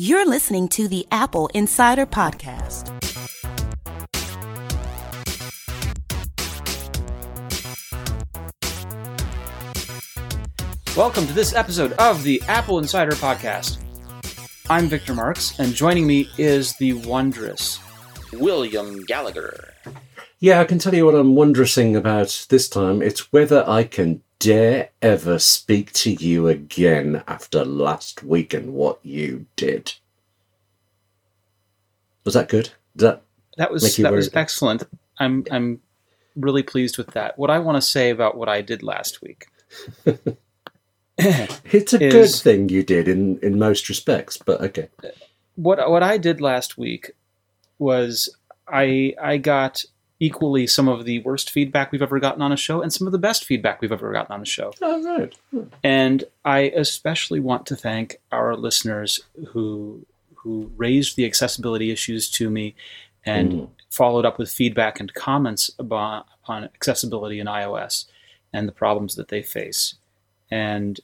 You're listening to the Apple Insider Podcast. Welcome to this episode of the Apple Insider Podcast. I'm Victor Marks, and joining me is the wondrous William Gallagher. Yeah, I can tell you what I'm wondering about this time. It's whether I can dare ever speak to you again after last week and what you did. Was that good? Did that That was that was excellent. I'm I'm really pleased with that. What I want to say about what I did last week. it's a good thing you did in in most respects, but okay. what what I did last week was I I got equally some of the worst feedback we've ever gotten on a show and some of the best feedback we've ever gotten on a show. Oh right. And I especially want to thank our listeners who who raised the accessibility issues to me and Mm. followed up with feedback and comments about on accessibility in iOS and the problems that they face. And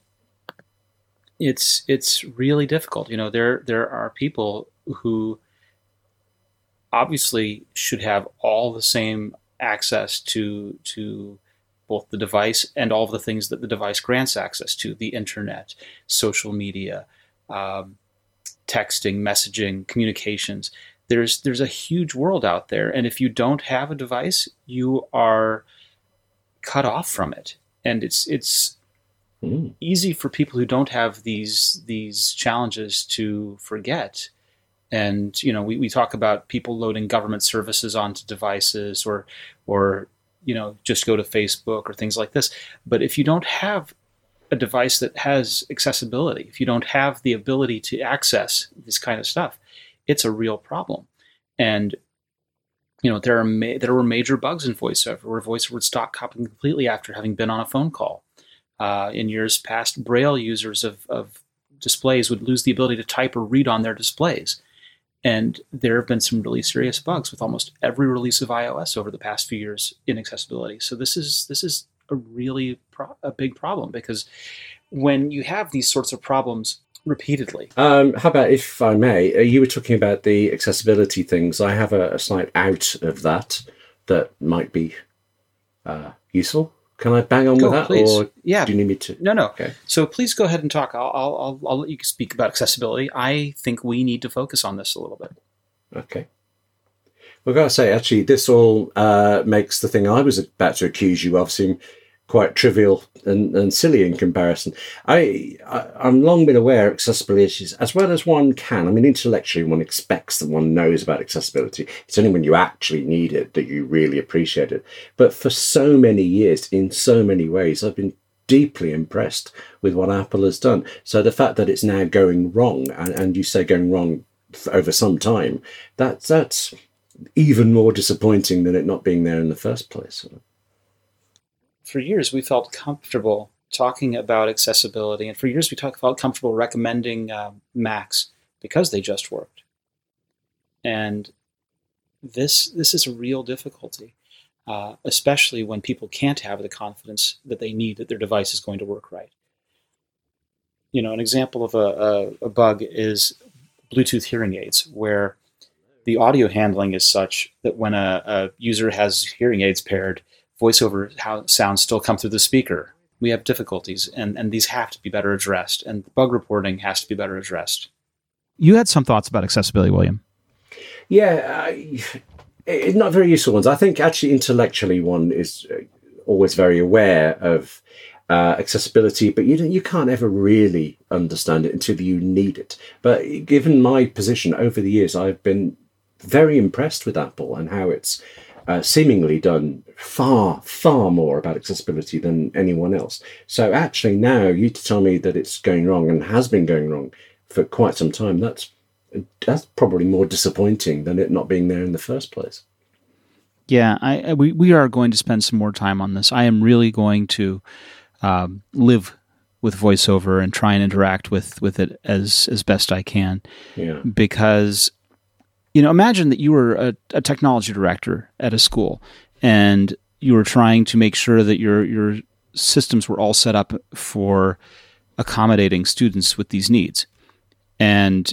it's it's really difficult. You know, there there are people who obviously should have all the same access to to both the device and all of the things that the device grants access to the internet social media um, texting messaging communications there's there's a huge world out there and if you don't have a device you are cut off from it and it's it's Mm. easy for people who don't have these these challenges to forget. And you know, we, we talk about people loading government services onto devices or or you know, just go to Facebook or things like this. But if you don't have a device that has accessibility, if you don't have the ability to access this kind of stuff, it's a real problem. And you know, there are ma- there were major bugs in VoiceOver where VoiceOver would stop copying completely after having been on a phone call. Uh, in years past, Braille users of, of displays would lose the ability to type or read on their displays. And there have been some really serious bugs with almost every release of iOS over the past few years in accessibility. So this is this is a really pro- a big problem because when you have these sorts of problems repeatedly, Um, how about if I may? Uh, you were talking about the accessibility things. I have a, a slight out of that that might be uh, useful. Can I bang on Go, with that, please. or yeah, do you need me to? no, no. Okay. So please go ahead and talk. I'll, I'll, I'll, let you speak about accessibility. I think we need to focus on this a little bit. Okay. Well, I've got to say, actually, this all uh, makes the thing I was about to accuse you of seem quite trivial and, and silly in comparison. I, I, I'm long been aware of accessibility issues as well as one can. I mean, intellectually, one expects that one knows about accessibility. It's only when you actually need it that you really appreciate it. But for so many years, in so many ways, I've been deeply impressed with what Apple has done. So the fact that it's now going wrong, and, and you say going wrong over some time, that that's even more disappointing than it not being there in the first place. For years we felt comfortable talking about accessibility, and for years we felt comfortable recommending um, Macs because they just worked. And this this is a real difficulty, uh, especially when people can't have the confidence that they need that their device is going to work right. You know, an example of a, a, a bug is Bluetooth hearing aids, where the audio handling is such that when a, a user has hearing aids paired, voiceover how sounds still come through the speaker. We have difficulties, and, and these have to be better addressed, and bug reporting has to be better addressed. You had some thoughts about accessibility, William. Yeah, I, it's not very useful ones. I think actually intellectually one is uh, always very aware of uh, accessibility, but you don't, you can't ever really understand it until you need it. But given my position over the years, I've been very impressed with Apple and how it's uh, seemingly done far, far more about accessibility than anyone else. So actually, now you to tell me that it's going wrong and has been going wrong for quite some time. That's that's probably more disappointing than it not being there in the first place. Yeah, I, we we are going to spend some more time on this. I am really going to um, live with voiceover and try and interact with with it as as best I can. Yeah. because you know imagine that you were a, a technology director at a school and you were trying to make sure that your your systems were all set up for accommodating students with these needs and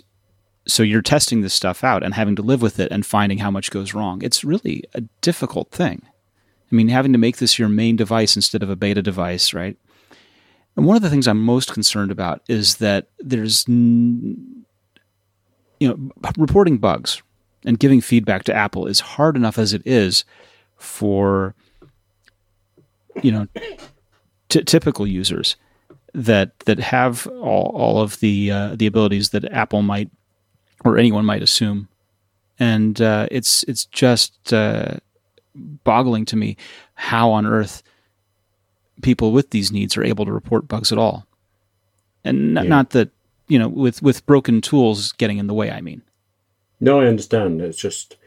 so you're testing this stuff out and having to live with it and finding how much goes wrong. It's really a difficult thing. I mean, having to make this your main device instead of a beta device, right? And one of the things I'm most concerned about is that there's, you know, reporting bugs and giving feedback to Apple is hard enough as it is for, you know, t- typical users that that have all, all of the uh, the abilities that Apple might or anyone might assume, and uh, it's it's just uh, boggling to me how on earth people with these needs are able to report bugs at all, and n- Yeah. not that you know with with broken tools getting in the way. I mean, No, I understand. It's just,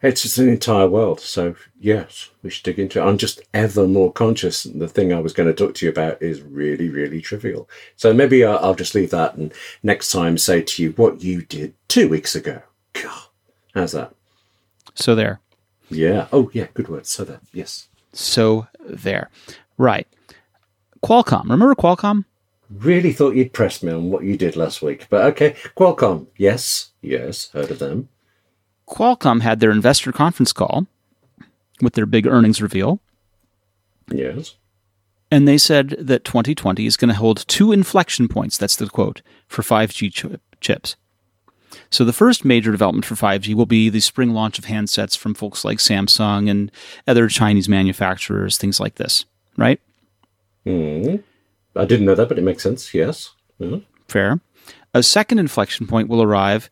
it's just an entire world. So yes, we should dig into it. I'm just ever more conscious. The thing I was going to talk to you about is really, really trivial. So maybe I'll, I'll just leave that and next time say to you what you did two weeks ago. God, how's that? so there, Yeah. Oh, yeah. Good word. So there. Yes. so there, right. Qualcomm, remember Qualcomm? Really thought you'd press me on what you did last week, but okay. Qualcomm. Yes. Yes. Heard of them. Qualcomm had their investor conference call with their big earnings reveal. Yes. And they said that 2020 is going to hold two inflection points. That's the quote for 5G chip, chips. So the first major development for 5G will be the spring launch of handsets from folks like Samsung and other Chinese manufacturers, things like this, right? Hmm. I didn't know that, but it makes sense. Yes. Mhm. Fair. A second inflection point will arrive,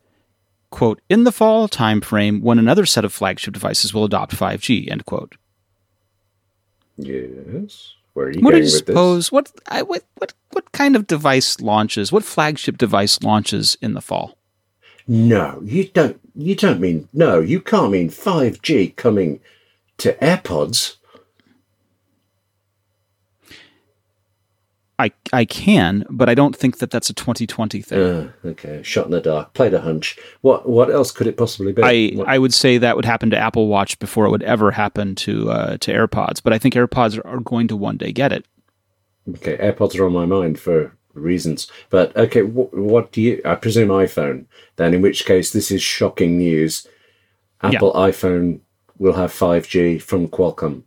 quote, in the fall timeframe when another set of flagship devices will adopt 5G, end quote. Yes. Where are you What do you with this? suppose? What, I, what what what kind of device launches? What flagship device launches in the fall? No, you don't. You don't mean no. You can't mean five G coming to AirPods. I I can, but I don't think that that's a 2020 thing. Uh, okay, shot in the dark. Played a hunch. What what else could it possibly be? I, What- I would say that would happen to Apple Watch before it would ever happen to uh, to AirPods, but I think AirPods are, are going to one day get it. okay, AirPods are on my mind for reasons. But okay, wh- what do you? I presume iPhone. Then, in which case, this is shocking news. Apple iPhone will have five G from Qualcomm.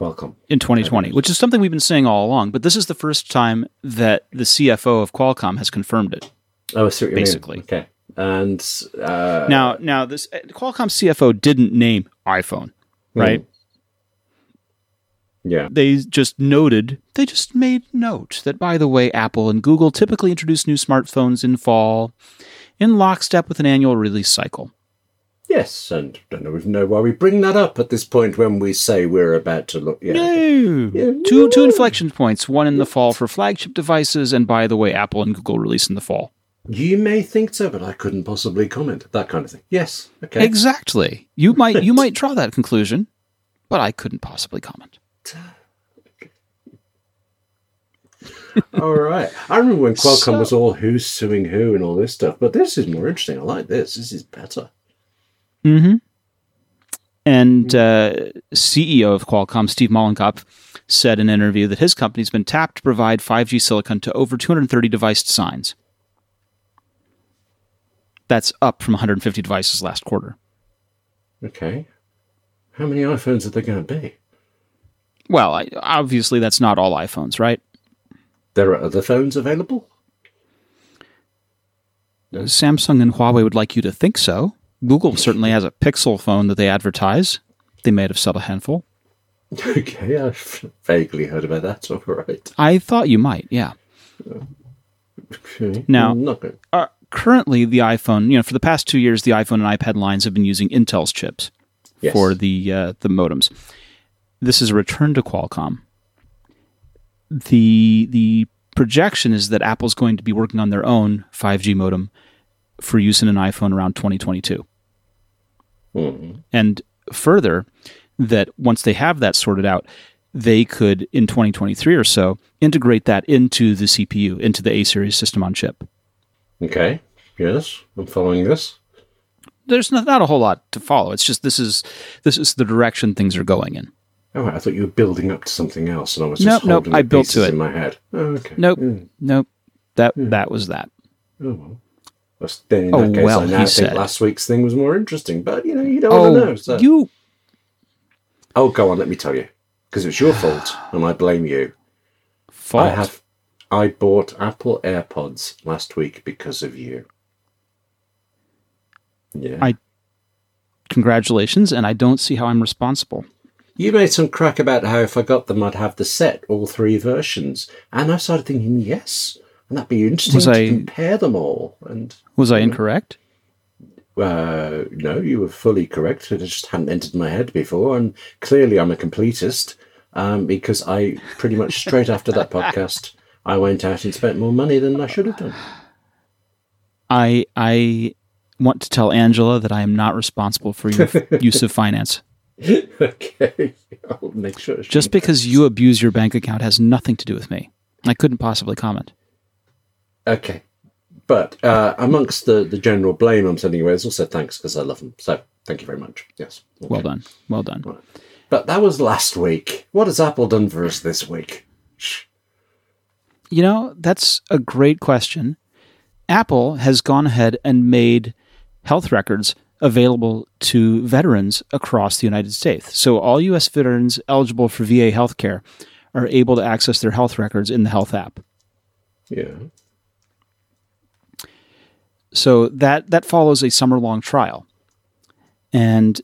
Qualcomm. in 2020, which is something we've been saying all along. But this is the first time that the CFO of Qualcomm has confirmed it. Oh, I what mean. Basically. Okay, and uh, Now, now this uh, Qualcomm CFO didn't name iPhone, right? yeah. They just noted, they just made note that, by the way, Apple and Google typically introduce new smartphones in fall, in lockstep with an annual release cycle. Yes, and don't know, know why we bring that up at this point when we say we're about to look. Yeah. No. Yeah, Two two inflection points, one in the fall for flagship devices, and by the way, Apple and Google release in the fall. You may think so, but I couldn't possibly comment. That kind of thing. Yes. Okay. Exactly. You might you might draw that conclusion, but I couldn't possibly comment. all right. I remember when Qualcomm So- was all who's suing who and all this stuff, but this is more interesting. I like this. This is better. Mm-hmm. And uh, CEO of Qualcomm, Steve Mollenkopf, said in an interview that his company's been tapped to provide 5G silicon to over 230 device designs. That's up from 150 devices last quarter. Okay. How many iPhones are there going to be? Well, I, obviously that's not all iPhones, right? There are other phones available? Samsung and Huawei would like you to think so. Google certainly has a Pixel phone that they advertise. They may have sold a handful. Okay, I've vaguely heard about that. All right. I thought you might, yeah. Okay. Now- not uh, currently the iPhone, you know, for the past two years, the iPhone and iPad lines have been using Intel's chips Yes. for the uh, the modems. This is a return to Qualcomm. the The projection is that Apple's going to be working on their own 5G modem for use in an iPhone around 2022, Mhm. and further, that once they have that sorted out, they could in 2023 or so integrate that into the CPU, into the A series system on chip. Okay. Yes, I'm following this. there's not, not a whole lot to follow. It's just this is this is the direction things are going in. Oh, I thought you were building up to something else, and I was Nope, just nope, holding I the built to it. in my head. Oh, okay. Nope, Mm. nope. That that was that. Oh well. Then in oh, that Oh, case, well, I now think said. last week's thing was more interesting. But you know, you don't Oh, want to know. So. you Oh, go on, let me tell you, because it's your fault, and I blame you. fault. I have. I bought Apple AirPods last week because of you. Yeah. I- Congratulations, and I don't see how I'm responsible. You made some crack about how if I got them, I'd have the set, all three versions. And I started thinking, yes, and that'd be interesting Was to I- compare them all. And Was I incorrect? uh, no, you were fully correct. It just hadn't entered my head before. And clearly, I'm a completist um, because I pretty much straight after that podcast, I went out and spent more money than I should have done. I I want to tell Angela that I am not responsible for your use of finance. okay, I'll make sure. Just because you abuse your bank account has nothing to do with me. I couldn't possibly comment. Okay. But uh, amongst the, the general blame I'm sending away, there's also thanks because I love them. So thank you very much. Yes. Well done. Well done. But that was last week. What has Apple done for us this week? Shh. You know, that's a great question. Apple has gone ahead and made health records available to veterans across the United States. So all U.S. veterans eligible for VA health care are able to access their health records in the health app. Yeah. So that that follows a summer long trial, and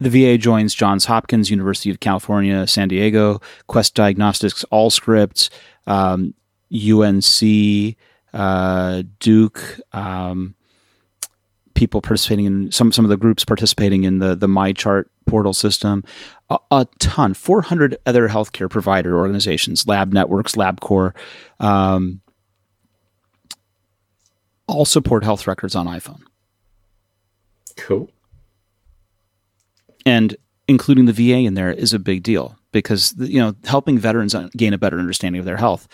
the VA joins Johns Hopkins, University of California, San Diego, Quest Diagnostics, Allscripts, um, UNC, uh, Duke. Um, people participating in some some of the groups participating in the the MyChart portal system, a, a ton, 400 other healthcare provider organizations, Lab Networks, LabCorp. Um, all support health records on iPhone, Cool. and including the VA in there is a big deal because you know helping veterans gain a better understanding of their health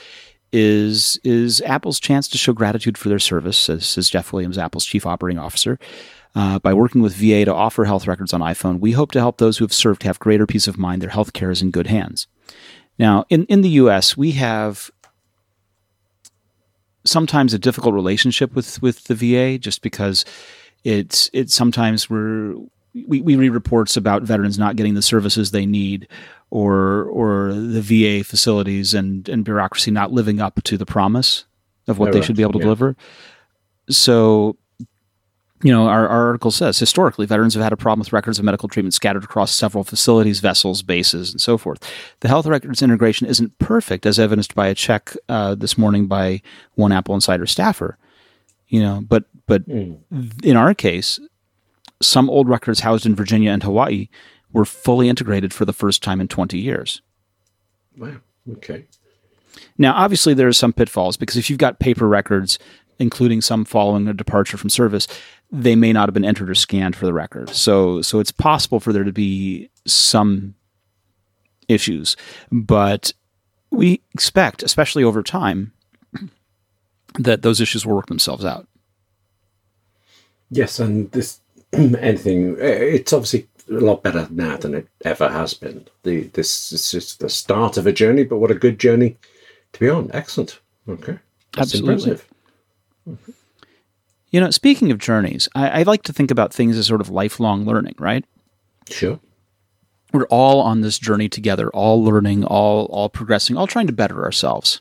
is is Apple's chance to show gratitude for their service, says, Jeff Williams, Apple's chief operating officer. Uh, by working with VA to offer health records on iPhone, we hope to help those who have served have greater peace of mind their health care is in good hands. Now, in, in the U.S., we have sometimes a difficult relationship with with the VA just because it's it's sometimes we're we, we read reports about veterans not getting the services they need or or the VA facilities and and bureaucracy not living up to the promise of what they should be able to yeah. deliver. So you know, our, our article says historically, veterans have had a problem with records of medical treatment scattered across several facilities, vessels, bases, and so forth. The health records integration isn't perfect, as evidenced by a check uh, this morning by one Apple Insider staffer. You know, but but in our case, some old records housed in Virginia and Hawaii were fully integrated for the first time in 20 years. Wow. Okay. Now, obviously, there are some pitfalls because if you've got paper records, including some following a departure from service, they may not have been entered or scanned for the record. So, so it's possible for there to be some issues, but we expect, especially over time, that those issues will work themselves out. Yes, and this anything. Eh, it's obviously a lot better now than it ever has been. The this is just the start of a journey, but what a good journey to be on. Excellent. Okay. That's Absolutely. impressive. Mm-hmm. You know, speaking of journeys, I, I like to think about things as sort of lifelong learning, right? Sure. We're all on this journey together, all learning, all all progressing, all trying to better ourselves.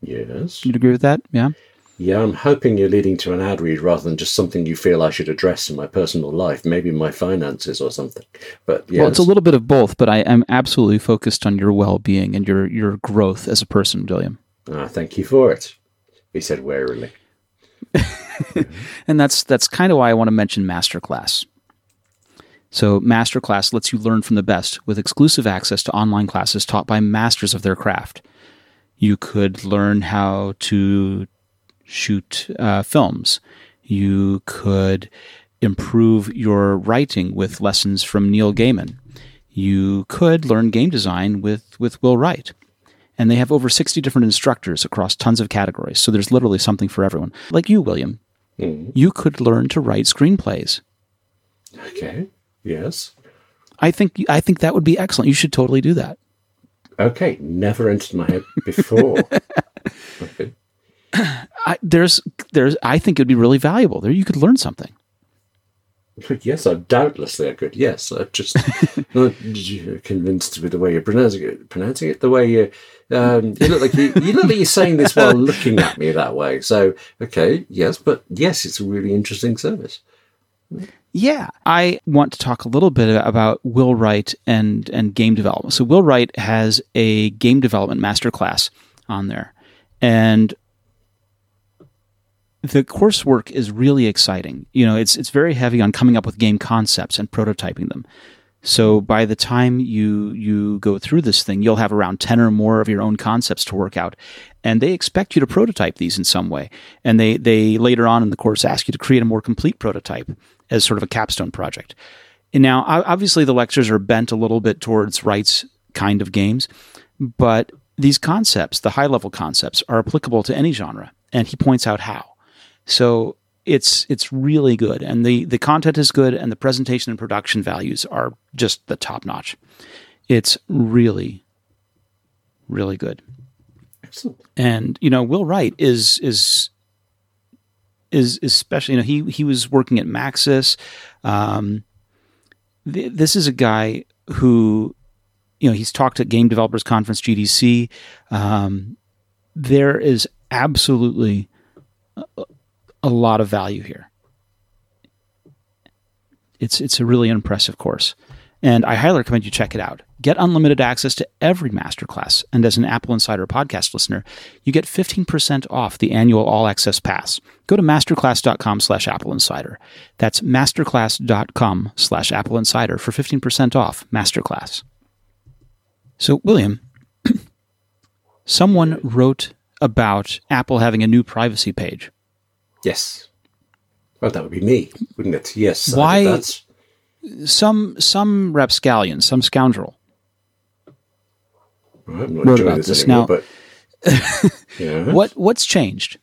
Yes. You'd agree with that? Yeah. Yeah, I'm hoping you're leading to an ad read rather than just something you feel I should address in my personal life, maybe my finances or something. But yes, Well, it's a little bit of both, but I am absolutely focused on your well-being and your your growth as a person, William. Ah, thank you for it. He said warily. And that's that's kind of why I want to mention Masterclass. So Masterclass lets you learn from the best with exclusive access to online classes taught by masters of their craft. You could learn how to shoot uh, films. You could improve your writing with lessons from Neil Gaiman. You could learn game design with, with Will Wright. And they have over 60 different instructors across tons of categories. So there's literally something for everyone. Like you, William. Mm-hmm. You could learn to write screenplays. Okay. Yes. I think I think that would be excellent. You should totally do that. Okay. Never entered my head before. okay. I, there's there's I think it'd be really valuable. There you could learn something. Yes, I'm doubtlessly I could. Yes, I'm just not convinced with the way you're pronouncing it. Pronouncing it the way you, um, you look like you, you look like you're saying this while looking at me that way. So, okay, yes, but yes, it's a really interesting service. Yeah, I want to talk a little bit about Will Wright and and game development. So Will Wright has a game development masterclass on there, and the coursework is really exciting. You know, it's it's very heavy on coming up with game concepts and prototyping them. So by the time you you go through this thing, you'll have around 10 or more of your own concepts to work out. And they expect you to prototype these in some way. And they they later on in the course ask you to create a more complete prototype as sort of a capstone project. And now obviously the lectures are bent a little bit towards Wright's kind of games, but these concepts, the high level concepts, are applicable to any genre. And he points out how. So it's it's really good, and the the content is good, and the presentation and production values are just the top notch. It's really, really good. Excellent. And you know, Will Wright is is is especially you know he he was working at Maxis. Um, th- this is a guy who you know he's talked at Game Developers Conference GDC. Um, there is absolutely a lot of value here. It's it's a really impressive course. And I highly recommend you check it out. Get unlimited access to every masterclass. And as an Apple Insider podcast listener, you get 15% off the annual all access pass. Go to masterclass.com slash Apple Insider. That's masterclass.com slash Apple Insider for 15% off masterclass. So, William, someone wrote about Apple having a new privacy page. Yes. Well, that would be me, wouldn't it? Yes. Why? That's... Some some rapscallion, some scoundrel. I'm not about this, this anymore, now. But yeah. what what's changed?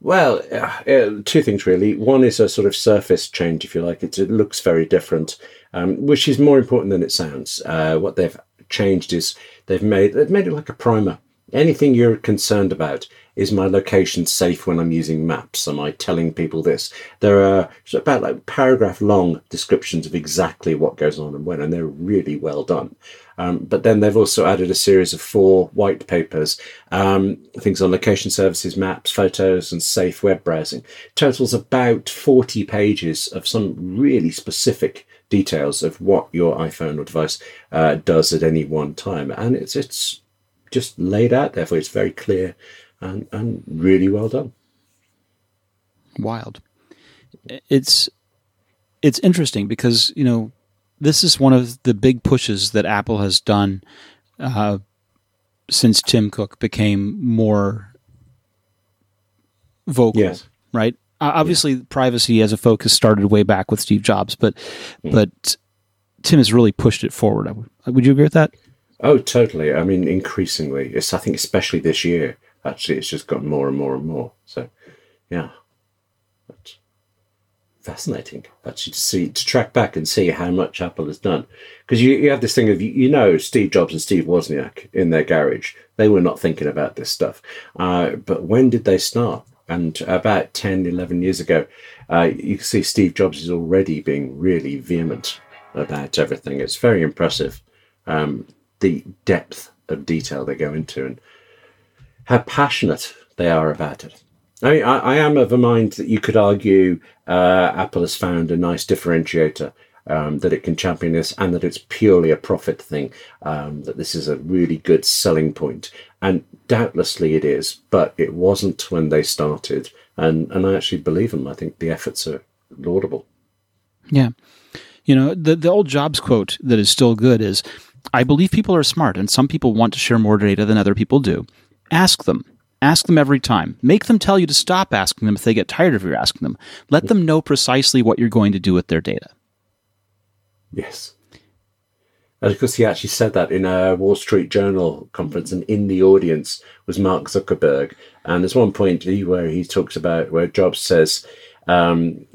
Well, uh, two things really. One is a sort of surface change, if you like. It, it looks very different, um, which is more important than it sounds. Uh, what they've changed is they've made they've made it like a primer. Anything you're concerned about, is my location safe when I'm using maps? Am I telling people this? There are about like paragraph long descriptions of exactly what goes on and when, and they're really well done. Um, but then they've also added a series of four white papers, um, things on location services, maps, photos, and safe web browsing. Totals about 40 pages of some really specific details of what your iPhone or device uh, does at any one time. And it's, it's just laid out there for you. It's very clear and and really well done. Wild. It's it's interesting because you know this is one of the big pushes that Apple has done uh, since Tim Cook became more vocal. Yes. Right. Obviously, yeah. privacy as a focus started way back with Steve Jobs, but mm. but Tim has really pushed it forward. Would you agree with that? Oh, totally. I mean, increasingly. It's I think especially this year actually it's just gotten more and more and more. So, yeah, but fascinating actually to see to track back and see how much Apple has done. Because you, you have this thing of you know Steve Jobs and Steve Wozniak in their garage. They were not thinking about this stuff. Uh, but when did they start? And about 10 11 years ago uh, you can see Steve Jobs is already being really vehement about everything. It's very impressive um, the depth of detail they go into and how passionate they are about it. I mean, I, I am of a mind that you could argue uh, Apple has found a nice differentiator. Um, that it can champion this and that it's purely a profit thing, um, that this is a really good selling point. And doubtlessly it is, but it wasn't when they started. And, and I actually believe them. I think the efforts are laudable. Yeah. You know, the, the old Jobs quote that is still good is I believe people are smart, and some people want to share more data than other people do. Ask them. Ask them every time. Make them tell you to stop asking them if they get tired of you asking them. Let them know precisely what you're going to do with their data. Yes. And of course, he actually said that in a Wall Street Journal conference, and in the audience was Mark Zuckerberg. And there's one point where he talks about where Jobs says, um,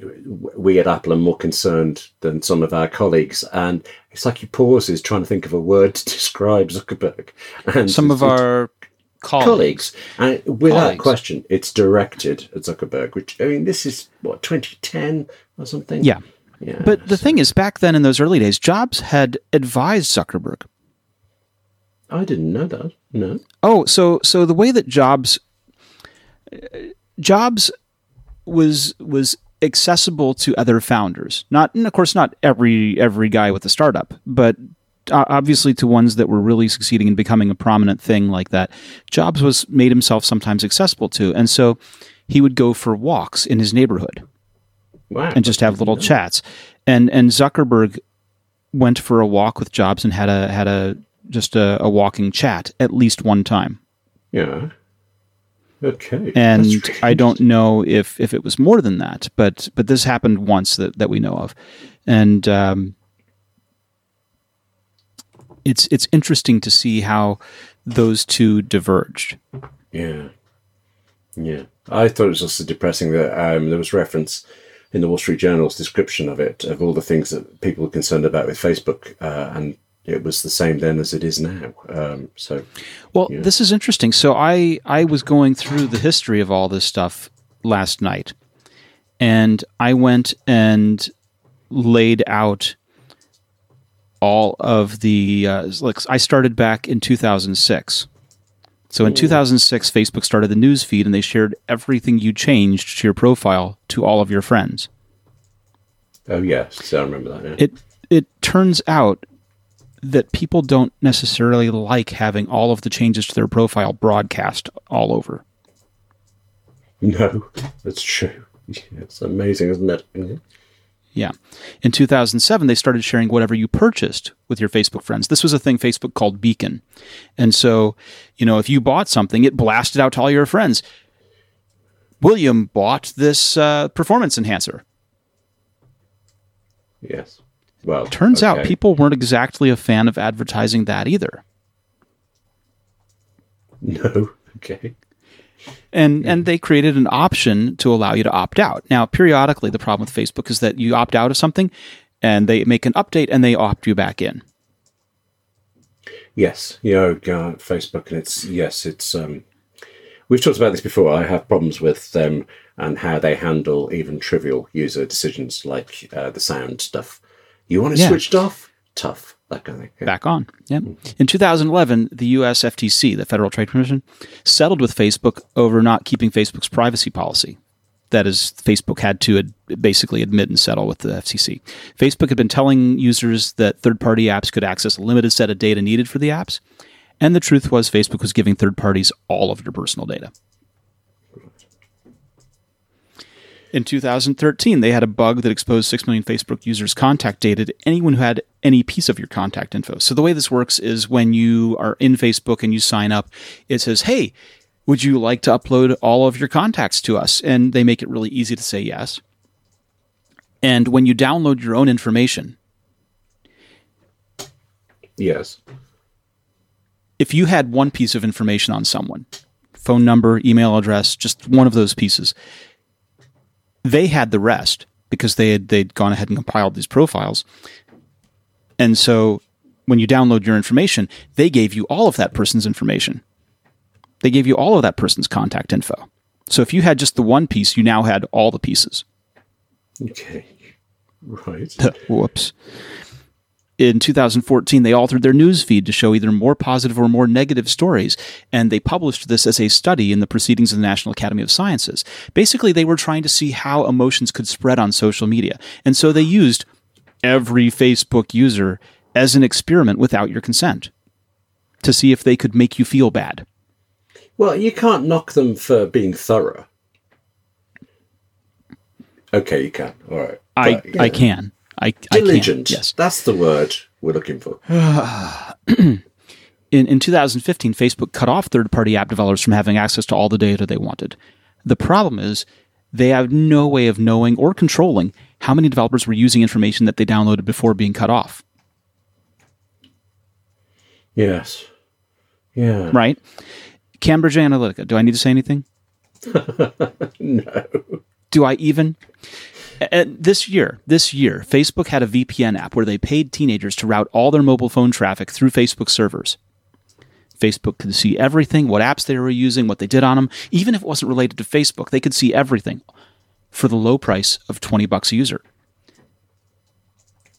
we at Apple are more concerned than some of our colleagues. And it's like he pauses trying to think of a word to describe Zuckerberg. And some of our colleagues. colleagues. And without Colleagues. question, it's directed at Zuckerberg, which, I mean, this is what, 2010 or something? Yeah. Yeah. But the thing is, back then in those early days, Jobs had advised Zuckerberg. I didn't know that. No. Oh, so so the way that Jobs Jobs was was accessible to other founders. Not, and of course, not every every guy with a startup, but obviously to ones that were really succeeding and becoming a prominent thing like that. Jobs was made himself sometimes accessible to, and so he would go for walks in his neighborhood Wow. and just have little chats. And and Zuckerberg went for a walk with Jobs and had a had a just a, a walking chat at least one time. Yeah. Okay. And I don't know if if it was more than that, but but this happened once that, that we know of, and um, it's it's interesting to see how those two diverged. Yeah. Yeah. I thought it was also depressing that um, there was reference in the Wall Street Journal's description of it, of all the things that people were concerned about with Facebook, uh, and it was the same then as it is now. Um, so, Well, this is interesting. So I I was going through the history of all this stuff last night, and I went and laid out all of the uh, like I started back in 2006. So in 2006, Facebook started the news feed, and they shared everything you changed to your profile to all of your friends. oh, yes, I remember that now. It it turns out that people don't necessarily like having all of the changes to their profile broadcast all over. no, that's true. It's amazing, isn't it? Yeah. In 2007, they started sharing whatever you purchased with your Facebook friends. This was a thing Facebook called Beacon. And so, you know, if you bought something, it blasted out to all your friends. William bought this uh, performance enhancer. Yes. Well, Turns out people weren't exactly a fan of advertising that either. No. Okay. And and they created an option to allow you to opt out. Now, periodically, the problem with Facebook is that you opt out of something, and they make an update and they opt you back in. Yes, you know, uh, Facebook, and it's yes, it's. Um, we've talked about this before. I have problems with them and how they handle even trivial user decisions like uh, the sound stuff. You want it Yeah. switched off? Tough, that kind of thing. Back on. Yep. Mm-hmm. In 2011, the U.S. FTC, the Federal Trade Commission, settled with Facebook over not keeping Facebook's privacy policy. That is, Facebook had to ad- basically admit and settle with the FCC. Facebook had been telling users that third party apps could access a limited set of data needed for the apps. And the truth was, Facebook was giving third parties all of your personal data. In 2013, they had a bug that exposed 6 million Facebook users' contact data to anyone who had any piece of your contact info. So, the way this works is when you are in Facebook and you sign up, it says, Hey, would you like to upload all of your contacts to us? And they make it really easy to say yes. And when you download your own information, Yes. if you had one piece of information on someone, phone number, email address, just one of those pieces, they had the rest because they had they'd gone ahead and compiled these profiles. And so when you download your information, they gave you all of that person's information. They gave you all of that person's contact info. So if you had just the one piece, you now had all the pieces. Okay. Right. Whoops. In 2014, they altered their news feed to show either more positive or more negative stories, and they published this as a study in the Proceedings of the National Academy of Sciences. Basically, they were trying to see how emotions could spread on social media, and so they used every Facebook user as an experiment without your consent to see if they could make you feel bad. Well, you can't knock them for being thorough. Okay, you can. All right. I, But, you I can. I, I. Diligent. Yes. That's the word we're looking for. in, in 2015, Facebook cut off third party app developers from having access to all the data they wanted. The problem is they have no way of knowing or controlling how many developers were using information that they downloaded before being cut off, Yes. Yeah. right? Cambridge Analytica, do I need to say anything? No. Do I even? Uh, this year, this year, Facebook had a VPN app where they paid teenagers to route all their mobile phone traffic through Facebook servers. Facebook could see everything, what apps they were using, what they did on them. Even if it wasn't related to Facebook, they could see everything for the low price of 20 bucks a user.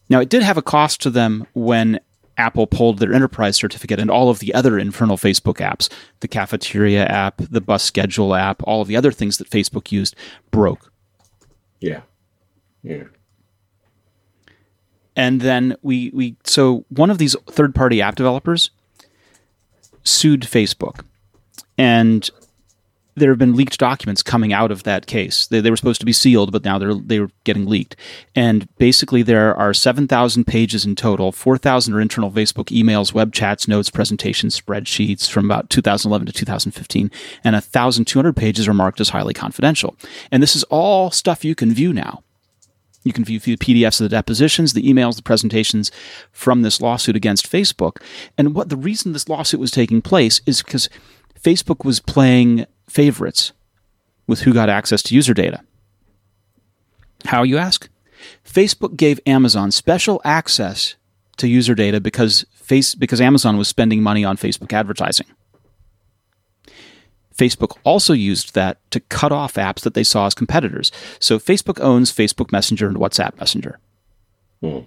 Now, it did have a cost to them when Apple pulled their enterprise certificate and all of the other internal Facebook apps, the cafeteria app, the bus schedule app, all of the other things that Facebook used broke. Yeah. Yeah. And then we, we so one of these third party app developers sued Facebook. And there have been leaked documents coming out of that case. They, they were supposed to be sealed, but now they're they were getting leaked. And basically, there are seven thousand pages in total. Four thousand are internal Facebook emails, web chats, notes, presentations, spreadsheets from about 2011 to 2015, and thousand two hundred pages are marked as highly confidential. And this is all stuff you can view now. You can view the PDFs of the depositions, the emails, the presentations from this lawsuit against Facebook. And what the reason this lawsuit was taking place is because Facebook was playing favorites with who got access to user data. How, you ask? Facebook gave Amazon special access to user data because, face, because Amazon was spending money on Facebook advertising. Facebook also used that to cut off apps that they saw as competitors. So Facebook owns Facebook Messenger and WhatsApp Messenger. Hmm.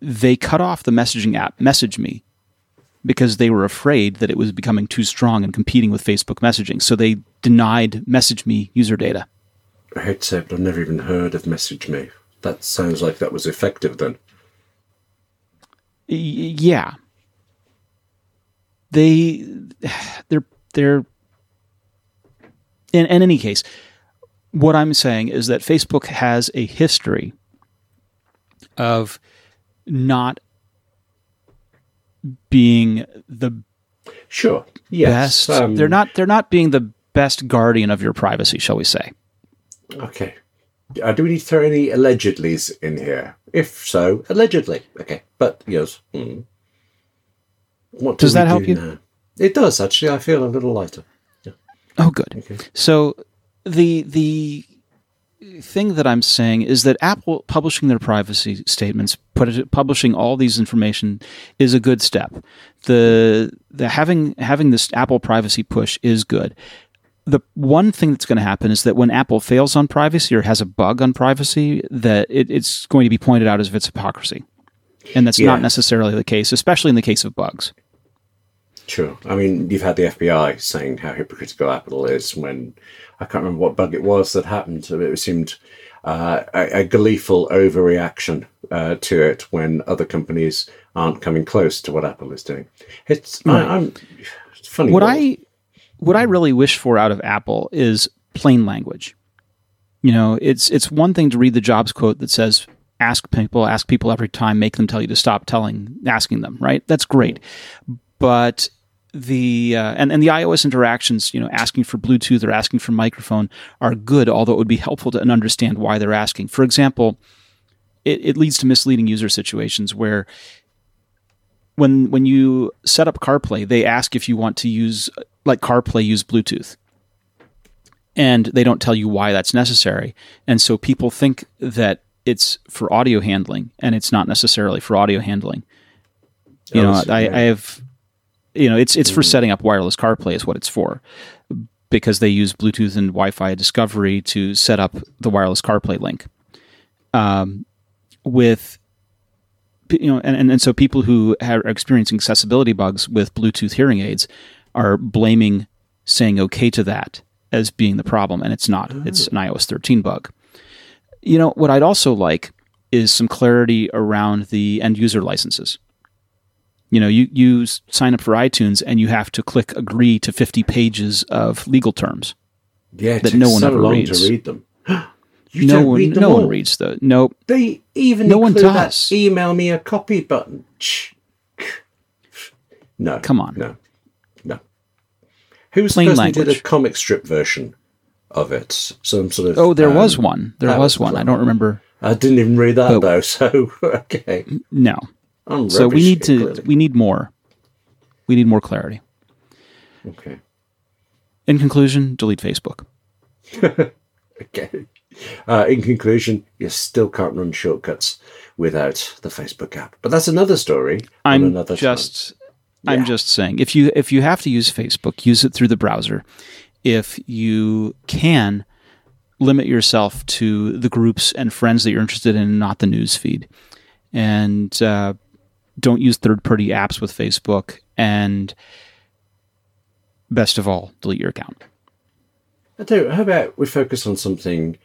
They cut off the messaging app MessageMe because they were afraid that it was becoming too strong and competing with Facebook messaging. So they denied MessageMe user data. I hate to say it, but I've never even heard of MessageMe. That sounds like that was effective then. Y- yeah. They they're they're in, in any case, what I'm saying is that Facebook has a history of not being the sure yes best. Um, they're not they're not being the best guardian of your privacy, shall we say? Okay. Uh, do we need to throw any allegedlys in here? If so, allegedly. Okay, but yes. Hmm. What do does that help you? Now? It does actually. I feel a little lighter. Yeah. Oh, good. Okay. So the the thing that I'm saying is that Apple publishing their privacy statements, put it, publishing all these information, is a good step. The the having having this Apple privacy push is good. The one thing that's going to happen is that when Apple fails on privacy or has a bug on privacy, that it, it's going to be pointed out as if it's hypocrisy, and that's yeah. not necessarily the case, especially in the case of bugs. Sure. I mean, you've had the FBI saying how hypocritical Apple is when I can't remember what bug it was that happened. It seemed uh, a, a, gleeful overreaction uh, to it when other companies aren't coming close to what Apple is doing. It's, right. I, it's funny. What I what I really wish for out of Apple is plain language. You know, it's it's one thing to read the Jobs quote that says ask people, ask people every time, make them tell you to stop telling, asking them, right? That's great. But the uh, and and the iOS interactions, you know, asking for Bluetooth or asking for microphone are good, although it would be helpful to understand why they're asking. For example, it, it leads to misleading user situations where when when you set up CarPlay, they ask if you want to use like CarPlay use Bluetooth. And they don't tell you why that's necessary. And so people think that it's for audio handling and it's not necessarily for audio handling. You know, I, I have you know, it's it's for mm. setting up wireless CarPlay is what it's for, because they use Bluetooth and Wi-Fi Discovery to set up the wireless CarPlay link. Um, with you know, and, and, and so people who are experiencing accessibility bugs with Bluetooth hearing aids are blaming saying okay to that as being the problem, and it's not. Oh. It's an iOS 13 bug. You know, what I'd also like is some clarity around the end user licenses. You know, you, you sign up for iTunes and you have to click agree to 50 pages of legal terms. Yeah, that no one so ever reads. to read them. You no one, read them no all. one reads the nope. They even no one does. email me a copy button. No, come on, no, no. Who was Plain the person language. who did a comic strip version of it? Some sort of. Oh, there um, was one. There was one. I don't remember. I didn't even read that but, though. So okay. No, so we need to clearly. we need more. We need more clarity. Okay. In conclusion, delete Facebook. okay. Uh, in conclusion, you still can't run shortcuts without the Facebook app, but that's another story. I'm another just. time. I'm just saying if you if you have to use Facebook, use it through the browser. If you can limit yourself to the groups and friends that you're interested in, not the news feed, and uh, don't use third party apps with Facebook. And best of all, delete your account. I. How about we focus on something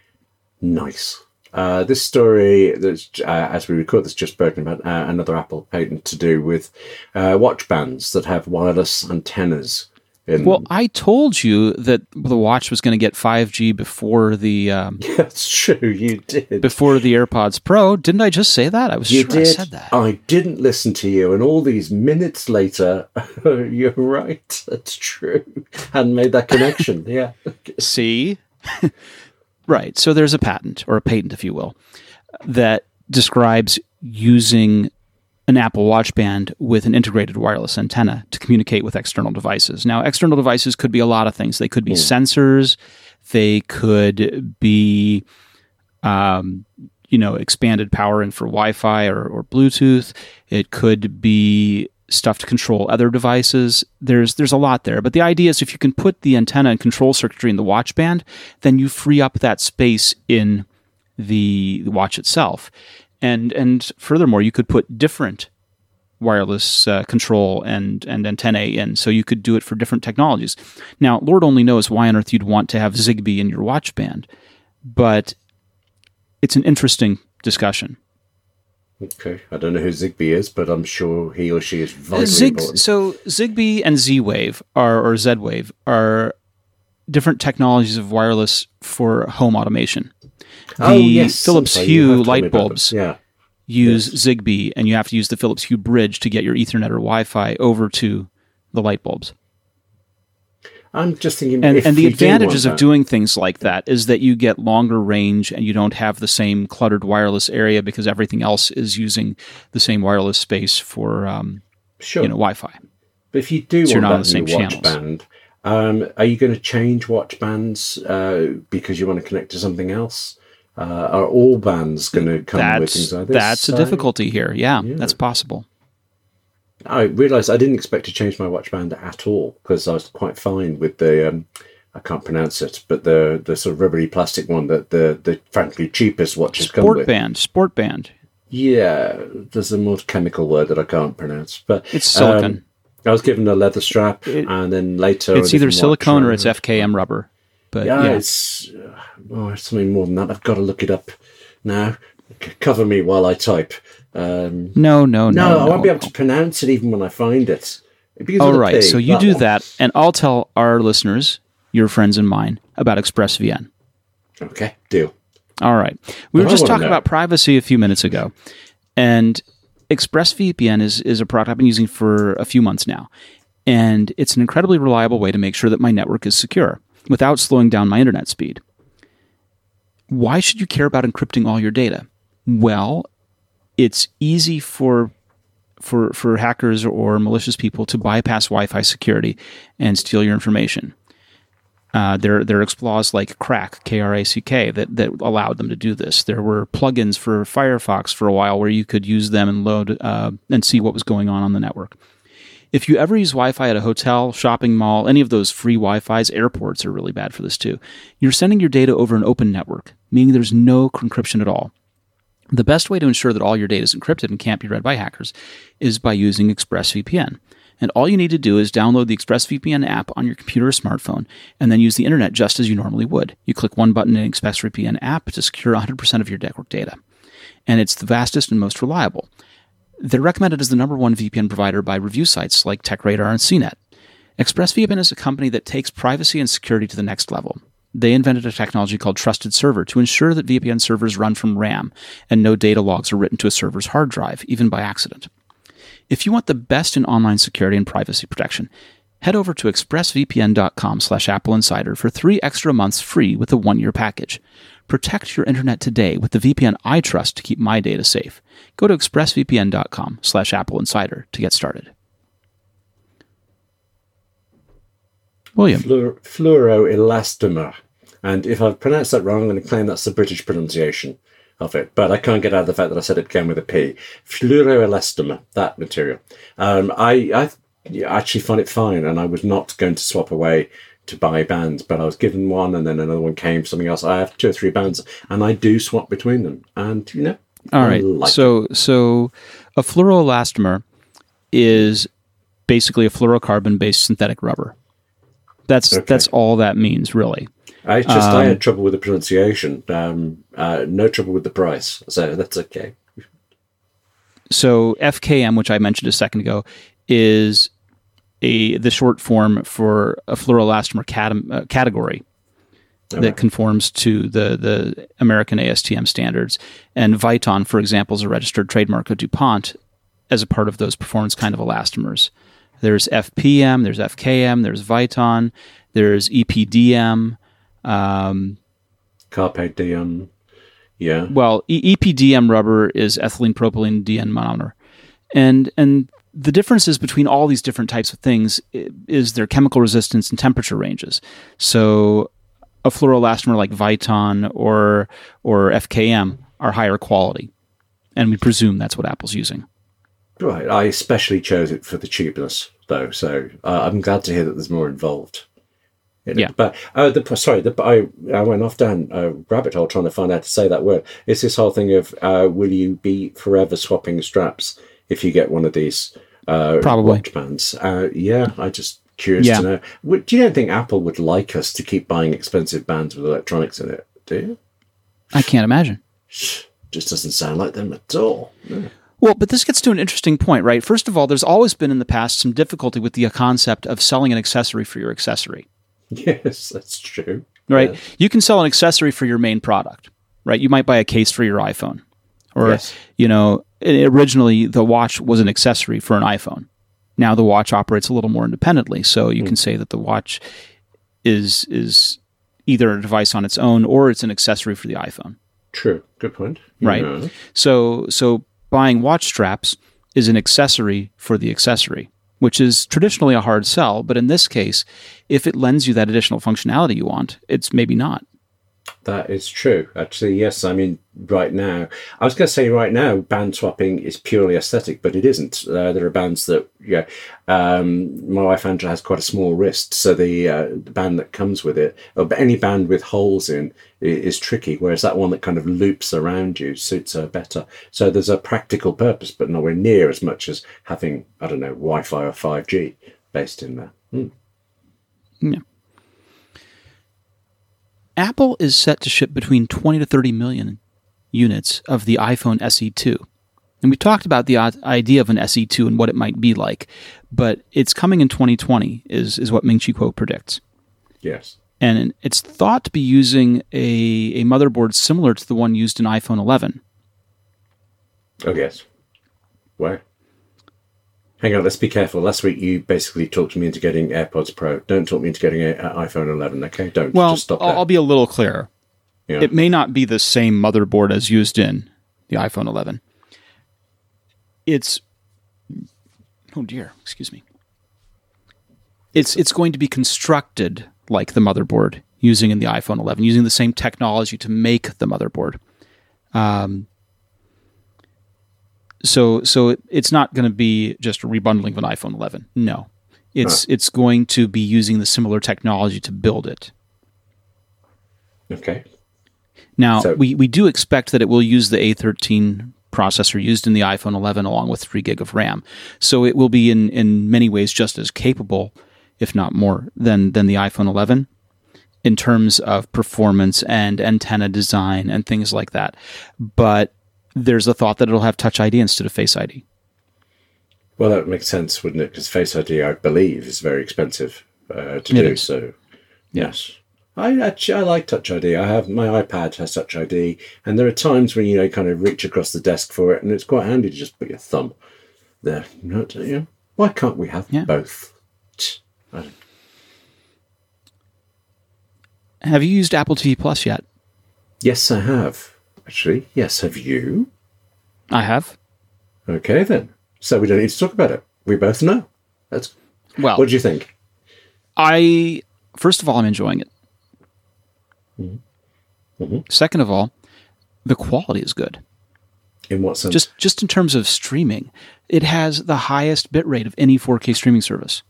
nice? Uh, this story, that's, uh, as we record this, just spoken about uh, another Apple patent to do with uh, watch bands that have wireless antennas. In Well, I told you that the watch was going to get 5G before the um, That's true. You did. before the AirPods Pro. Didn't I just say that? I was you sure did. I said that. I didn't listen to you, and all these minutes later, you're right. That's true. Hadn't made that connection. yeah. See? right. So there's a patent, or a patent, if you will, that describes using an Apple Watch band with an integrated wireless antenna to communicate with external devices. Now, external devices could be a lot of things. They could be sensors, they could be, um, you know, expanded power in for Wi Fi or, or Bluetooth. It could be stuff to control other devices. There's there's a lot there, but the idea is if you can put the antenna and control circuitry in the watch band, then you free up that space in the watch itself, and and furthermore, you could put different wireless uh, control and and antennae in, so you could do it for different technologies. Now, Lord only knows why on earth you'd want to have Zigbee in your watch band, but it's an interesting discussion. Okay. I don't know who Zigbee is, but I'm sure he or she is vitally Zig, important. so Zigbee and Z Wave are or Z Wave are different technologies of wireless for home automation. The oh, yes. Philips I'm sorry, you Hue have told me light bulbs Yeah. use Zigbee, and you have to use the Philips Hue bridge to get your Ethernet or Wi-Fi over to the light bulbs. I'm just thinking, And, if and the do advantages of doing things like that is that you get longer range and you don't have the same cluttered wireless area because everything else is using the same wireless space for um, sure. you know Wi-Fi. But if you do So you're not on the same watch channels. band, um, are you going to change watch bands uh, because you want to connect to something else? Uh, are all bands going to come with things like this? that's a difficulty here. Yeah, yeah. that's possible. I realised I didn't expect to change my watch band at all because I was quite fine with the. Um, I can't pronounce it, but the the sort of rubbery plastic one that the the frankly cheapest watches come with. Sport band, sport band. Yeah, there's a more chemical word that I can't pronounce, but It's silicon. um, I was given a leather strap, It- and then later it's either silicone or it's FKM rubber. But Yeah, yeah, it's uh, oh, it's something more than that. I've got to look it up now. C- cover me while I type. Um, no, no, no, no, I won't be able to pronounce it even when I find it. All right, P, so you do one. that, and I'll tell our listeners, your friends and mine, about ExpressVPN. Okay, deal. All right. We were just talking about privacy a few minutes ago. And ExpressVPN is, is a product I've been using for a few months now. And it's an incredibly reliable way to make sure that my network is secure without slowing down my internet speed. Why should you care about encrypting all your data? Well, it's easy for for for hackers or malicious people to bypass Wi-Fi security and steal your information. Uh, there, there are exploits like KRACK, K-R-A-C-K, that, that allowed them to do this. There were plugins for Firefox for a while where you could use them and load uh, and see what was going on on the network. If you ever use Wi-Fi at a hotel, shopping mall, any of those free Wi-Fi's, airports are really bad for this too. You're sending your data over an open network, meaning there's no encryption at all. The best way to ensure that all your data is encrypted and can't be read by hackers is by using ExpressVPN. And all you need to do is download the ExpressVPN app on your computer or smartphone and then use the internet just as you normally would. You click one button in ExpressVPN app to secure 100% of your network data. And it's the fastest and most reliable. They're recommended as the number one VPN provider by review sites like TechRadar and CNET. ExpressVPN is a company that takes privacy and security to the next level. They invented a technology called Trusted Server to ensure that VPN servers run from RAM and no data logs are written to a server's hard drive, even by accident. If you want the best in online security and privacy protection, head over to expressvpn.com slash Apple Insider for three extra months free with a one-year package. Protect your internet today with the VPN I trust to keep my data safe. Go to expressvpn.com slash Apple Insider to get started. William, Fluor- fluoroelastomer. And if I've pronounced that wrong, I'm going to claim that's the British pronunciation of it. But I can't get out of the fact that I said it began with a P. Fluoroelastomer, that material. Um, I, I yeah, actually find it fine, and I was not going to swap away to buy bands, but I was given one, and then another one came, for something else. I have two or three bands, and I do swap between them, and you know. All I right. like so so a fluoroelastomer is basically a fluorocarbon based synthetic rubber. That's Okay. that's all that means, really. I just I Um, had trouble with the pronunciation. Um, uh, no trouble with the price, so that's okay. So FKM, which I mentioned a second ago, is a the short form for a fluoroelastomer cat- uh, category that conforms to the the American ASTM standards. And Viton, for example, is a registered trademark of DuPont as a part of those performance kind of elastomers. There's FPM, there's FKM, there's Viton, there's EPDM. Um, Carpe diem. Yeah. well, e- EPDM rubber is ethylene propylene diene monomer, and and the differences between all these different types of things is their chemical resistance and temperature ranges. So, a fluoroelastomer like Viton or or FKM are higher quality, and we presume that's what Apple's using. Right. I especially chose it for the cheapness, though. So uh, I'm glad to hear that there's more involved. in it. Yeah. But uh, the sorry, the, I I went off down a rabbit hole trying to find out how to say that word. It's this whole thing of uh, will you be forever swapping straps if you get one of these uh, Probably. watch bands? Uh, yeah. I just curious Yeah. to know. Would, do you don't think Apple would like us to keep buying expensive bands with electronics in it? Do you? I can't imagine. Just doesn't sound like them at all. No. Well, but this gets to an interesting point, right? First of all, there's always been in the past some difficulty with the concept of selling an accessory for your accessory. Yes, that's true. right? Yes. You can sell an accessory for your main product, right? You might buy a case for your iPhone, or Yes. you know, originally the watch was an accessory for an iPhone. Now the watch operates a little more independently, so you hmm. can say that the watch is is either a device on its own or it's an accessory for the iPhone. True. Good point. Right. Yeah. So so buying watch straps is an accessory for the accessory, which is traditionally a hard sell, but in this case, if it lends you that additional functionality you want, it's maybe not. That is true. Actually, yes. I mean, right now, I was going to say right now, band swapping is purely aesthetic, but it isn't. Uh, there are bands that, yeah, um, my wife Angela has quite a small wrist, so the, uh, the band that comes with it, or any band with holes in, is tricky. Whereas that one that kind of loops around you suits her better. So there's a practical purpose, but nowhere near as much as having, I don't know, Wi-Fi or five G based in there. Hmm. Apple is set to ship between 20 to 30 million units of the iPhone SE2. And we talked about the idea of an SE2 and what it might be like, but it's coming in 2020 is, is what Ming Chi Kuo predicts. Yes. And it's thought to be using a, a motherboard similar to the one used in iPhone 11. Oh yes. Where? Hang on, let's be careful. Last week you basically talked me into getting AirPods Pro. Don't talk me into getting an iPhone 11, okay? Don't. Well, Just stop I'll. I'll be a little clearer. Yeah. It may not be the same motherboard as used in the iPhone 11. It's oh dear, excuse me. It's it's going to be constructed like the motherboard using in the iPhone 11, using the same technology to make the motherboard. Um, so so it's not going to be just a rebundling of an iPhone 11. No, it's it's going to be using the similar technology to build it. okay. Now, So- we, we do expect that it will use the A13 processor used in the iPhone 11 along with 3 gig of RAM. So it will be in, in many ways just as capable, if not more, than, than the iPhone 11 in terms of performance and antenna design and things like that. But there's a thought that it'll have Touch ID instead of Face ID. Well, that would make sense, wouldn't it? Because Face ID, I believe, is very expensive uh, to It do. is. So, yes. I actually I like Touch ID. I have my iPad has Touch ID, and there are times when you know kind of reach across the desk for it, and it's quite handy to just put your thumb there. You know, you know, why can't we have Yeah. both? Have you used Apple TV Plus yet? Yes, I have. Actually, yes, have you? I have. Okay, then. So we don't need to talk about it. We both know. That's. Well, What do you think? I first of all, I'm enjoying it. Second of all, the quality is good. In what sense? Just just in terms of streaming, it has the highest bit rate of any 4K streaming service.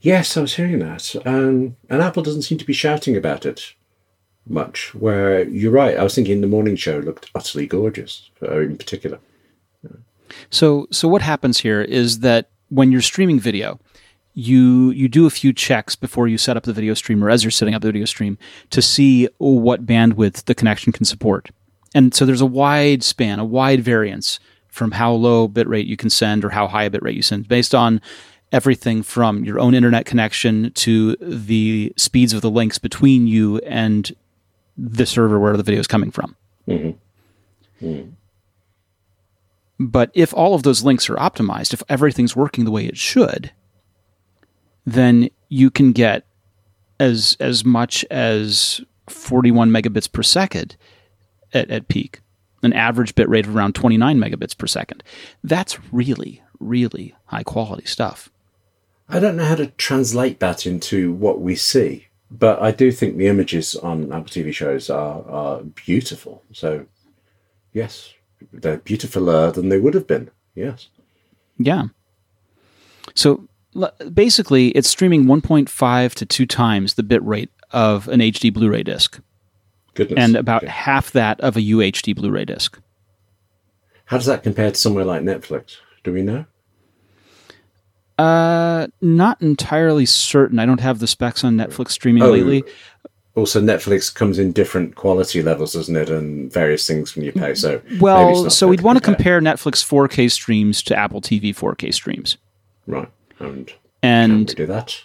Yes, I was hearing that. Um, and Apple doesn't seem to be shouting about it much. Where you're right, I was thinking the morning show looked utterly gorgeous, uh, in particular. So so what happens here is that when you're streaming video, you you do a few checks before you set up the video stream or as you're setting up the video stream to see what bandwidth the connection can support. And so there's a wide span, a wide variance from how low bitrate you can send or how high a bitrate you send based on everything from your own internet connection to the speeds of the links between you and the server where the video is coming from. Mm-hmm. Mm-hmm. But if all of those links are optimized, if everything's working the way it should, then you can get as as much as 41 megabits per second at, at peak, an average bit rate of around 29 megabits per second. That's really, really high quality stuff. I don't know how to translate that into what we see, but I do think the images on Apple TV shows are, are beautiful. So, yes, they're beautifuler than they would have been. Yes. Yeah. So basically, it's streaming 1.5 to 2 times the bit rate of an HD Blu ray disc Goodness. and about Okay. half that of a UHD Blu ray disc. How does that compare to somewhere like Netflix? Do we know? Uh, not entirely certain. I don't have the specs on Netflix streaming Oh, lately. Also, Netflix comes in different quality levels, doesn't it? And various things when you pay. So, Well, so we'd want to compare Netflix 4K streams to Apple TV 4K streams. Right. And can And we do that?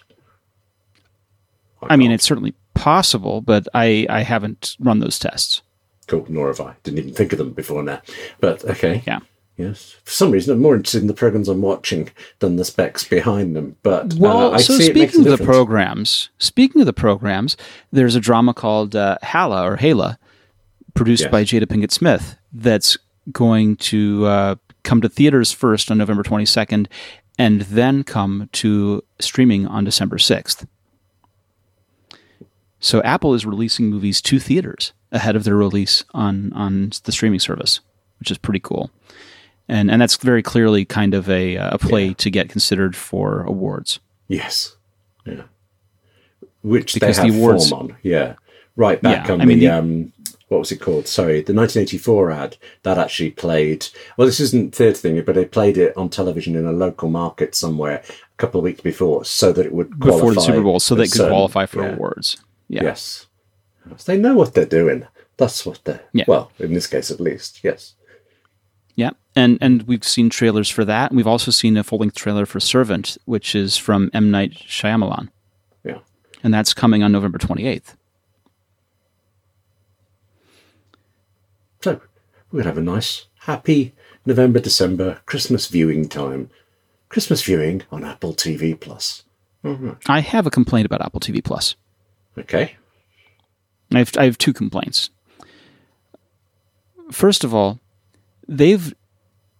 I mean, it's certainly possible, but I, I haven't run those tests. cool. Nor have I. Didn't even think of them before now. But okay. Yeah. Yes. For some reason, I'm more interested in the programs I'm watching than the specs behind them. But uh, Well, I so see it makes a speaking of the difference. programs, speaking of the programs, there's a drama called uh, Hala or Hala, produced Yes. by Jada Pinkett Smith, that's going to uh, come to theaters first on November 22nd, and then come to streaming on December 6th. So Apple is releasing movies to theaters ahead of their release on on the streaming service, which is pretty cool. And and that's very clearly kind of a a play Yeah. to get considered for awards. Yes. Yeah. Which Because they the awards- form on. Yeah. Right back Yeah, on I mean, the, the- um what was it called? Sorry, the 1984 ad that actually played. Well, this isn't theatre thing, but they played it on television in a local market somewhere a couple of weeks before, so that it would before the Super Bowl, so they could certain- qualify for yeah. awards. Yeah. Yes. So they know what they're doing. That's what they're. Yeah. Well, in this case, at least. Yes. Yeah, and and we've seen trailers for that. We've also seen a full length trailer for Servant, which is from M Night Shyamalan, Yeah. and that's coming on November twenty eighth. So we're gonna have a nice, happy November, December Christmas viewing time. Christmas viewing on Apple TV Plus. Mm-hmm. I have a complaint about Apple TV Plus. Okay. I have I have two complaints. First of all, they've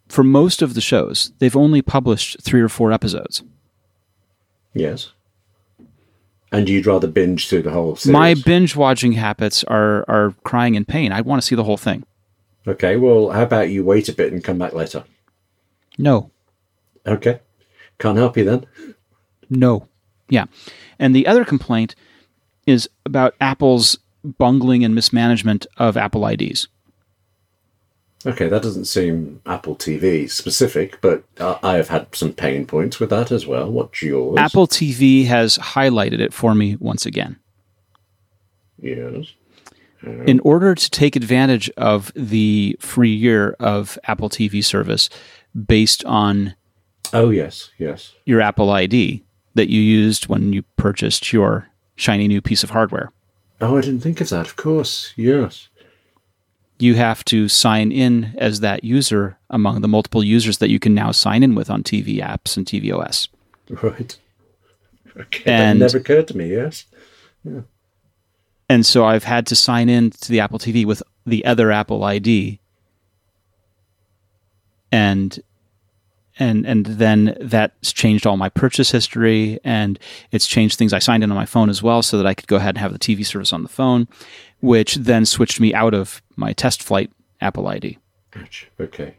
for most of the shows they've only published three or four episodes. Yes. And you'd rather binge through the whole series? My binge watching habits are are crying in pain. I want to see the whole thing. Okay, well, how about you wait a bit and come back later? No, Okay. Can't help you then. No. Yeah. And the other complaint is about Apple's bungling and mismanagement of Apple IDs. Okay, that doesn't seem Apple TV specific, but uh, I have had some pain points with that as well. What's yours? Apple TV has highlighted it for me once again. Yes. In order to take advantage of the free year of Apple TV service based on Oh, yes, yes. your Apple ID that you used when you purchased your shiny new piece of hardware, Oh, I didn't think of that. Of course, yes. You have to sign in as that user among the multiple users that you can now sign in with on TV apps and tvOS. Right. Okay, And- that never occurred to me. Yes. Yeah. And so I've had to sign in to the Apple TV with the other Apple ID. And and and then that's changed all my purchase history and it's changed things I signed in on my phone as well so that I could go ahead and have the TV service on the phone, which then switched me out of my test flight Apple ID. Ouch. Okay.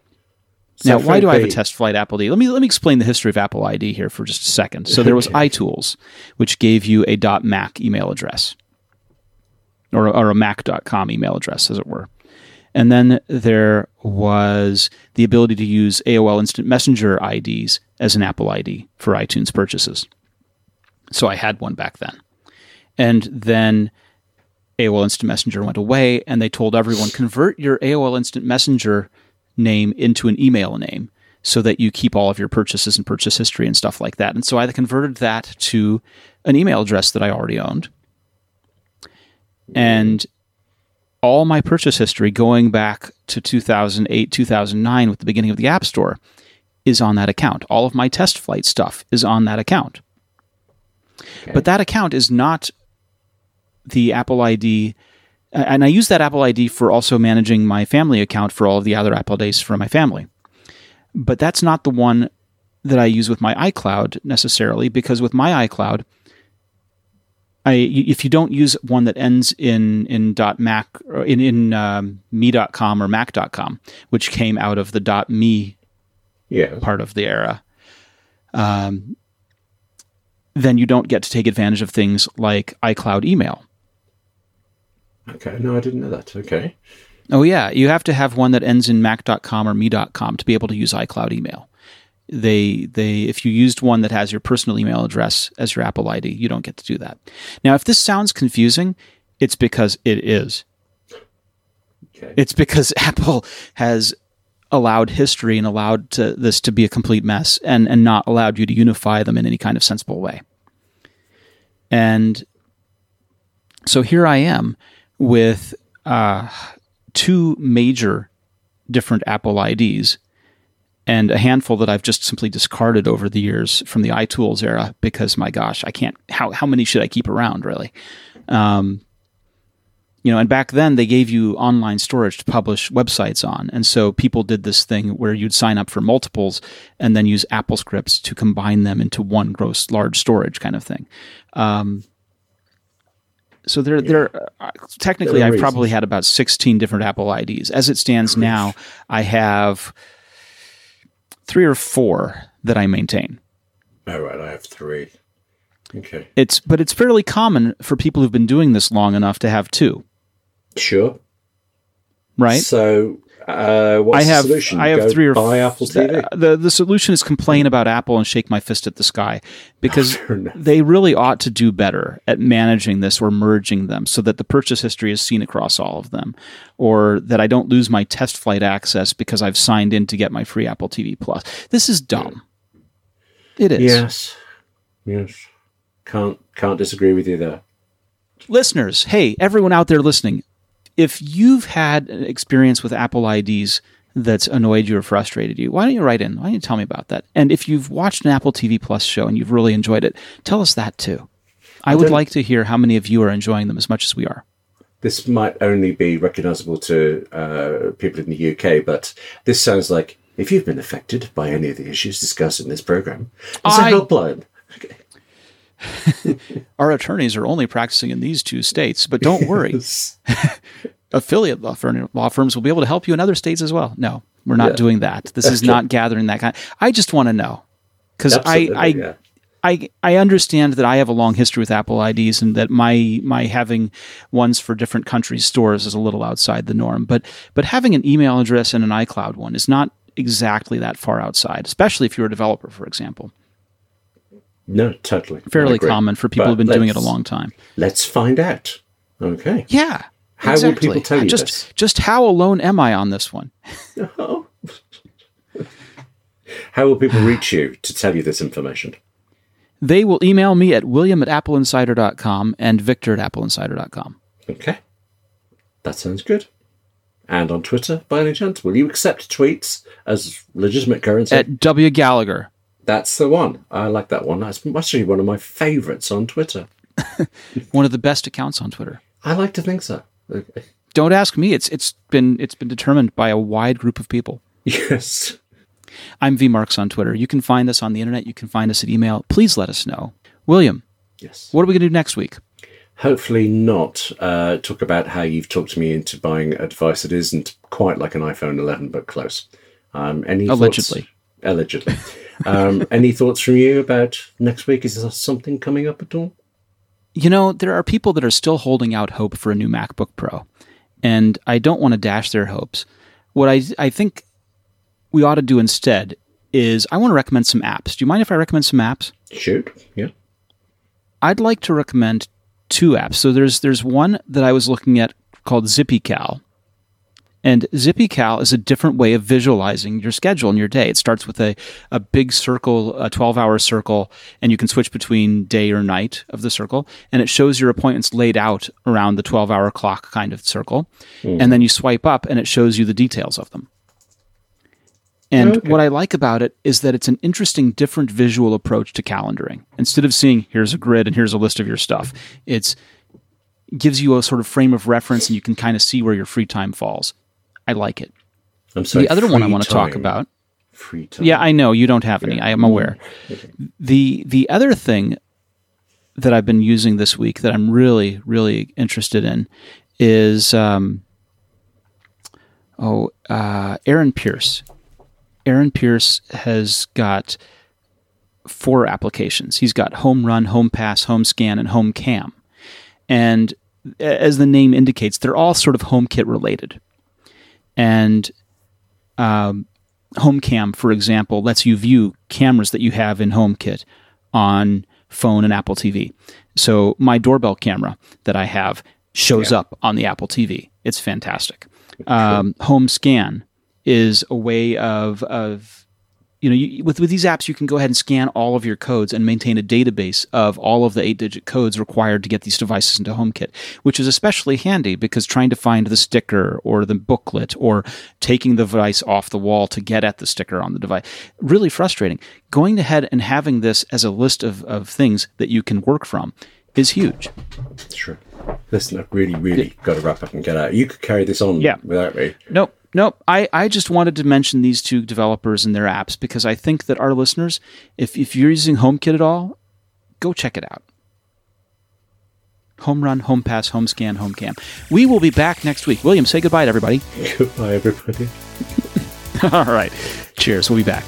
now, So why do I have a test flight Apple ID? Let me let me explain the history of Apple ID here for just a second. So there was iTools, which gave you a .mac email address, or or a Mac.com email address, as it were. And then there was the ability to use AOL Instant Messenger IDs as an Apple ID for iTunes purchases. So I had one back then. And then AOL Instant Messenger went away, and they told everyone convert your AOL Instant Messenger name into an email name so that you keep all of your purchases and purchase history and stuff like that. And so I converted that to an email address that I already owned. And all my purchase history going back to 2008, 2009 with the beginning of the App Store is on that account. All of my test flight stuff is on that account. But that account is not the Apple ID. And I use that Apple ID for also managing my family account for all of the other Apple IDs for my family. But that's not the one that I use with my iCloud necessarily, because with my iCloud, I if you don't use one that ends in in .mac or in in um, me.com or mac.com, which came out of the .me Yeah. part of the era, um, then you don't get to take advantage of things like iCloud email. Okay. No, I didn't know that. Okay. Oh yeah, you have to have one that ends in mac.com or me.com to be able to use iCloud email. They they if you used one that has your personal email address as your Apple ID, you don't get to do that. Now, if this sounds confusing, it's because it is. Okay. It's because Apple has allowed history and allowed to, this to be a complete mess and, and not allowed you to unify them in any kind of sensible way. And so here I am with uh, two major different Apple IDs and a handful that I've just simply discarded over the years from the iTools era because my gosh, I can't. How how many should I keep around really? Um, you know, and back then they gave you online storage to publish websites on, and so people did this thing where you'd sign up for multiples and then use Apple scripts to combine them into one gross large storage kind of thing. Um, so there, there. Uh, technically, There I've probably had about sixteen different Apple IDs. As it stands now, I have three or four that I maintain. All right. I have three. Okay. It's but it's fairly common for people who've been doing this long enough to have two, Sure. right? So, uh, what's I have the solution? I have Go three or buy Apple TV. The, the solution is complain about Apple and shake my fist at the sky because they really ought to do better at managing this or merging them so that the purchase history is seen across all of them, or that I don't lose my test flight access because I've signed in to get my free Apple TV Plus. This is dumb. It is. Yes. Yes. Can't can't disagree with you there. listeners, hey, everyone out there listening, if you've had an experience with Apple IDs that's annoyed you or frustrated you, why don't you write in? Why don't you tell me about that? And if you've watched an Apple TV Plus show and you've really enjoyed it, tell us that too. I would like to hear how many of you are enjoying them as much as we are. This might only be recognisable to uh, people in the UK, but this sounds like if you've been affected by any of the issues discussed in this program, there's I- a helpline. Okay. Our attorneys are only practicing in these two states, but don't worry. affiliate law, firm, law firms will be able to help you in other states as well. No, we're not Yeah. doing that. This is true. not gathering that kind. I just want to know because I, I, yeah. I, I understand that I have a long history with Apple IDs and that my my having ones for different countries' stores is a little outside the norm. But but having an email address and an iCloud one is not exactly that far outside, especially if you're a developer, for example. No, totally. Fairly common for people But who've been doing it a long time. Let's find out. Okay. Yeah. How will exactly. people tell you just this? just how alone am I on this one? How will people reach you to tell you this information? They will email me at william at appleinsider.com and victor at appleinsider.com. Okay. That sounds good. And on Twitter, by any chance, will you accept tweets as legitimate currency? At W Gallagher. That's the one. I like that one. That's actually one of my favourites on Twitter. One of the best accounts on Twitter. I like to think so. Okay. Don't ask me. It's it's been it's been determined by a wide group of people. Yes. I'm V Marks on Twitter. You can find us on the internet. You can find us at email. Please let us know. William, Yes. what are we going to do next week? hopefully not uh, talk about how you've talked me into buying a device that isn't quite like an iPhone 11 but close. Um, any allegedly, thoughts? allegedly. Um, any thoughts from you about next week? Is there something coming up at all? You know, there are people that are still holding out hope for a new MacBook Pro, and I don't want to dash their hopes. What I I think we ought to do instead is I want to recommend some apps. Do you mind if I recommend some apps? Shoot, yeah. I'd like to recommend two apps. So there's there's one that I was looking at called ZippyCal. And ZippyCal is a different way of visualizing your schedule and your day. It starts with a, a big circle, a 12 hour circle, and you can switch between day or night of the circle. And it shows your appointments laid out around the 12 hour clock kind of circle. Mm. And then you swipe up and it shows you the details of them. And okay. what I like about it is that it's an interesting, different visual approach to calendaring. Instead of seeing here's a grid and here's a list of your stuff, it's gives you a sort of frame of reference and you can kind of see where your free time falls. I like it. I'm sorry. The other one I want to talk about. Free time. Yeah, I know you don't have any. I am aware. The the other thing that I've been using this week that I'm really really interested in is um, oh uh, Aaron Pierce. Aaron Pierce has got four applications. He's got Home Run, Home Pass, Home Scan, and Home Cam. And as the name indicates, they're all sort of HomeKit related. And um, HomeCam, for example, lets you view cameras that you have in HomeKit on phone and Apple TV. So my doorbell camera that I have shows yeah. up on the Apple TV. It's fantastic. Um, home Scan is a way of of you know you, with with these apps you can go ahead and scan all of your codes and maintain a database of all of the eight digit codes required to get these devices into HomeKit, which is especially handy because trying to find the sticker or the booklet or taking the device off the wall to get at the sticker on the device really frustrating. Going ahead and having this as a list of, of things that you can work from is huge. Sure. Listen, I've really, really got to wrap up and get out. You could carry this on yeah. without me. Nope. Nope. I, I just wanted to mention these two developers and their apps because I think that our listeners, if, if you're using HomeKit at all, go check it out. Home Run, Home Pass, Home Scan, Home Cam. We will be back next week. William, say goodbye to everybody. Goodbye, everybody. all right. Cheers. We'll be back.